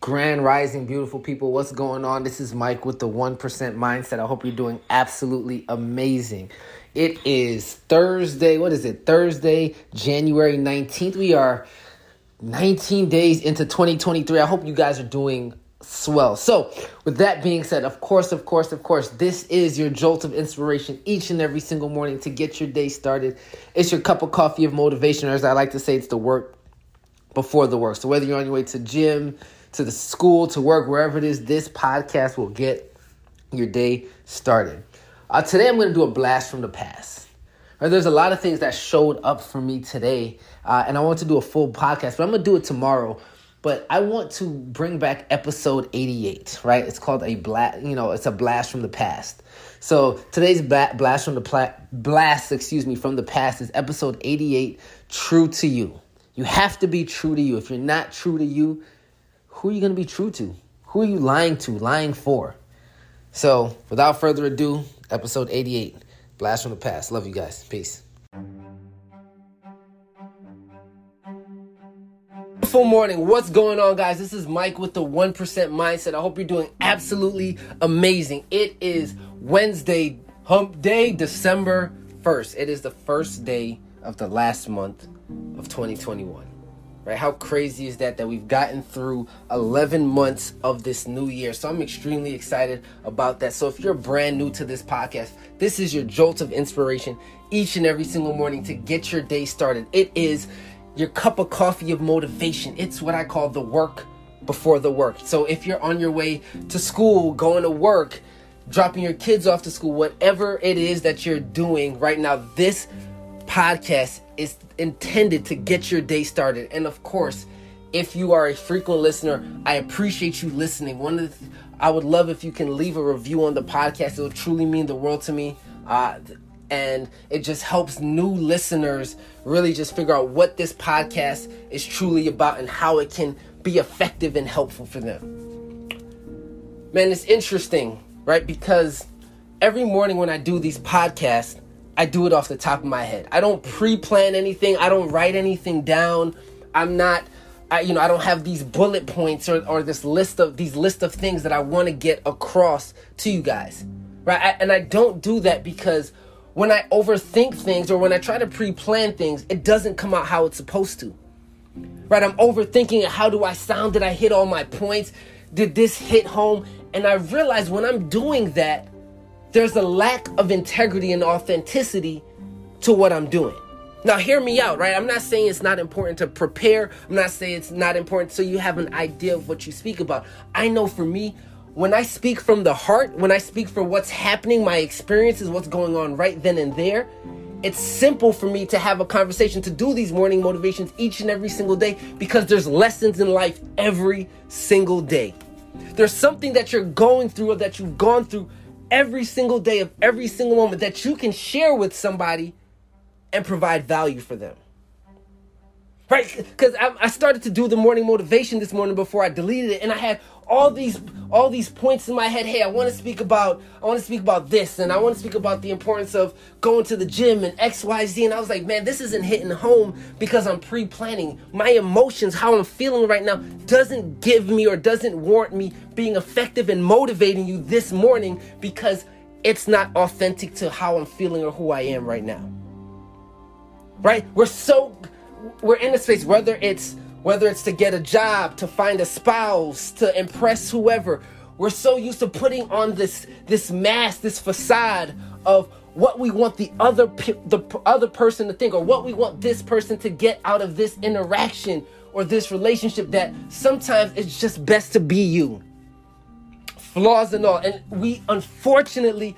Grand Rising, beautiful people. What's going on? This is Mike with the 1% Mindset. I hope you're doing absolutely amazing. It is Thursday. What is it? Thursday, January 19th. We are 19 days into 2023. I hope you guys are doing swell. So, with that being said, of course, of course, of course, this is your jolt of inspiration each and every single morning to get your day started. It's your cup of coffee of motivation, or as I like to say, it's the work before the work. So, whether you're on your way to gym, to the school, to work, wherever it is, this podcast will get your day started. Uh, today, I'm going to do a blast from the past. Right, there's a lot of things that showed up for me today, uh, and I want to do a full podcast, but I'm going to do it tomorrow. But I want to bring back episode 88, right? It's called a blast, you know, it's a blast from the past. So today's blast from the pla- blast, excuse me, from the past is episode 88, True to You. You have to be true to you. If you're not true to you, who are you going to be true to? Who are you lying to, lying for? So, without further ado, episode 88 Blast from the Past. Love you guys. Peace. Beautiful morning. What's going on, guys? This is Mike with the 1% Mindset. I hope you're doing absolutely amazing. It is Wednesday, hump day, December 1st. It is the first day of the last month of 2021 right? How crazy is that that we've gotten through 11 months of this new year? So I'm extremely excited about that. So if you're brand new to this podcast, this is your jolt of inspiration each and every single morning to get your day started. It is your cup of coffee of motivation. It's what I call the work before the work. So if you're on your way to school, going to work, dropping your kids off to school, whatever it is that you're doing right now, this podcast is intended to get your day started. And of course, if you are a frequent listener, I appreciate you listening. One of the th- I would love if you can leave a review on the podcast. It will truly mean the world to me. Uh, and it just helps new listeners really just figure out what this podcast is truly about and how it can be effective and helpful for them. Man, it's interesting, right? Because every morning when I do these podcasts, I do it off the top of my head. I don't pre-plan anything. I don't write anything down. I'm not I, you know, I don't have these bullet points or, or this list of these list of things that I want to get across to you guys, right? I, and I don't do that because when I overthink things or when I try to pre-plan things, it doesn't come out how it's supposed to, right? I'm overthinking. How do I sound? Did I hit all my points? Did this hit home? And I realize when I'm doing that, there's a lack of integrity and authenticity to what I'm doing. Now, hear me out, right? I'm not saying it's not important to prepare. I'm not saying it's not important so you have an idea of what you speak about. I know for me, when I speak from the heart, when I speak for what's happening, my experiences, what's going on right then and there, it's simple for me to have a conversation, to do these morning motivations each and every single day because there's lessons in life every single day. There's something that you're going through or that you've gone through every single day of every single moment that you can share with somebody and provide value for them. Right? Because I, I, started to do the morning motivation this morning before I deleted it, and I had all these all these points in my head. Hey, I want to speak about I want to speak about this, and I want to speak about the importance of going to the gym and X, Y, Z. And I was like, man, this isn't hitting home because I'm pre-planning. My emotions, how I'm feeling right now, doesn't give me or doesn't warrant me being effective and motivating you this morning because it's not authentic to how I'm feeling or who I am right now. Right? We're so we're in a space whether it's whether it's to get a job, to find a spouse, to impress whoever. We're so used to putting on this this mask, this facade of what we want the other the other person to think or what we want this person to get out of this interaction or this relationship that sometimes it's just best to be you. Flaws and all. And we unfortunately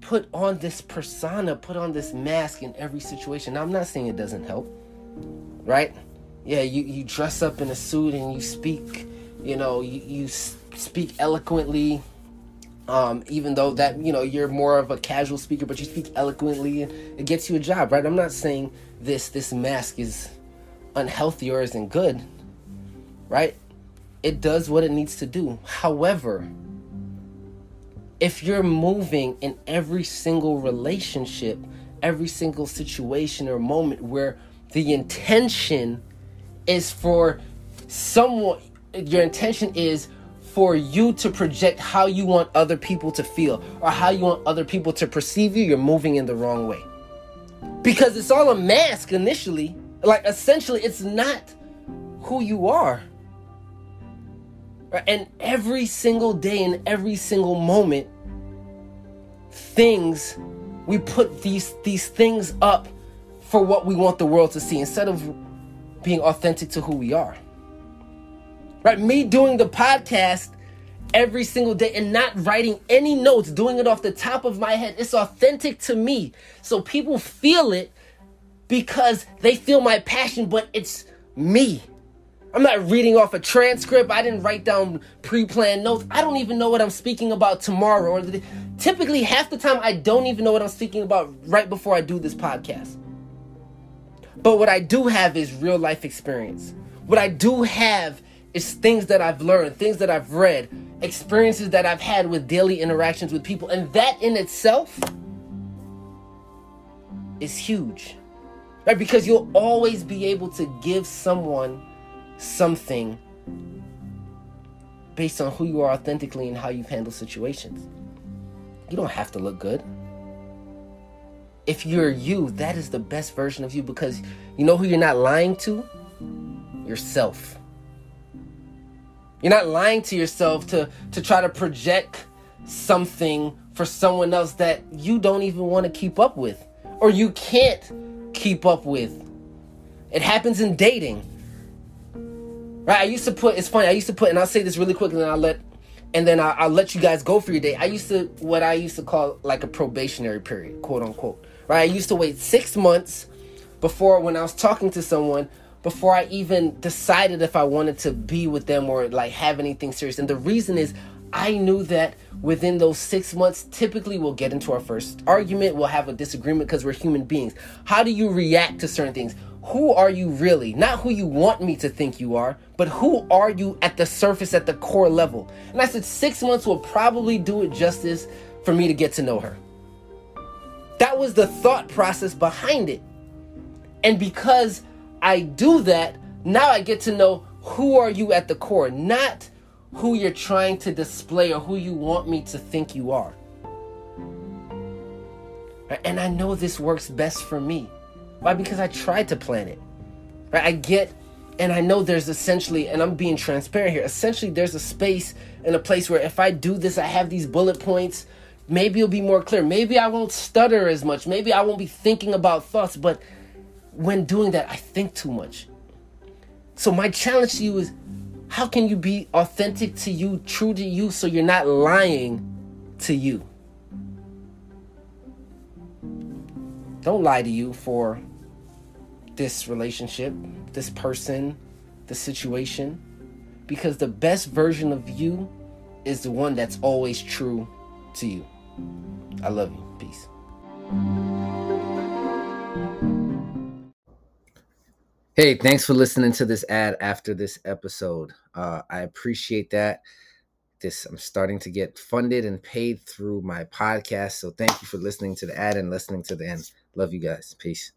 put on this persona, put on this mask in every situation. Now, I'm not saying it doesn't help, right? Yeah, you, you dress up in a suit and you speak, you know, you, you speak eloquently. Um, even though that you know you're more of a casual speaker, but you speak eloquently and it gets you a job, right? I'm not saying this this mask is unhealthy or isn't good, right? It does what it needs to do. However, if you're moving in every single relationship, every single situation or moment where the intention is for someone your intention is for you to project how you want other people to feel or how you want other people to perceive you, you're moving in the wrong way. Because it's all a mask initially. Like essentially, it's not who you are. Right? And every single day and every single moment, things we put these these things up for what we want the world to see instead of being authentic to who we are. Right? Me doing the podcast every single day and not writing any notes, doing it off the top of my head. It's authentic to me. So people feel it because they feel my passion, but it's me. I'm not reading off a transcript. I didn't write down pre-planned notes. I don't even know what I'm speaking about tomorrow. Or the, typically, half the time, I don't even know what I'm speaking about right before I do this podcast. But what I do have is real life experience. What I do have is things that I've learned, things that I've read, experiences that I've had with daily interactions with people. And that in itself is huge. Right? Because you'll always be able to give someone something based on who you are authentically and how you've handled situations. You don't have to look good. If you're you, that is the best version of you because you know who you're not lying to? Yourself. You're not lying to yourself to, to try to project something for someone else that you don't even want to keep up with or you can't keep up with. It happens in dating. Right? I used to put, it's funny, I used to put, and I'll say this really quick and then I'll let, and then I'll, I'll let you guys go for your day. I used to, what I used to call like a probationary period, quote unquote. Right? I used to wait six months before when I was talking to someone before I even decided if I wanted to be with them or like have anything serious. And the reason is I knew that within those six months, typically we'll get into our first argument, we'll have a disagreement because we're human beings. How do you react to certain things? who are you really? Not who you want me to think you are, but who are you at the surface, at the core level? And I said, six months will probably do it justice for me to get to know her. That was the thought process behind it. And because I do that, now I get to know who are you at the core, not who you're trying to display or who you want me to think you are. And I know this works best for me. Why? Because I tried to plan it. Right? I get and I know there's essentially, and I'm being transparent here, essentially there's a space and a place where if I do this, I have these bullet points, maybe it'll be more clear. Maybe I won't stutter as much. Maybe I won't be thinking about thoughts, but when doing that, I think too much. So my challenge to you is how can you be authentic to you, true to you, so you're not lying to you? Don't lie to you for this relationship, this person, the situation, because the best version of you is the one that's always true to you. I love you. Peace. Hey, thanks for listening to this ad after this episode. Uh, I appreciate that. This I'm starting to get funded and paid through my podcast. So thank you for listening to the ad and listening to the end. Love you guys. Peace.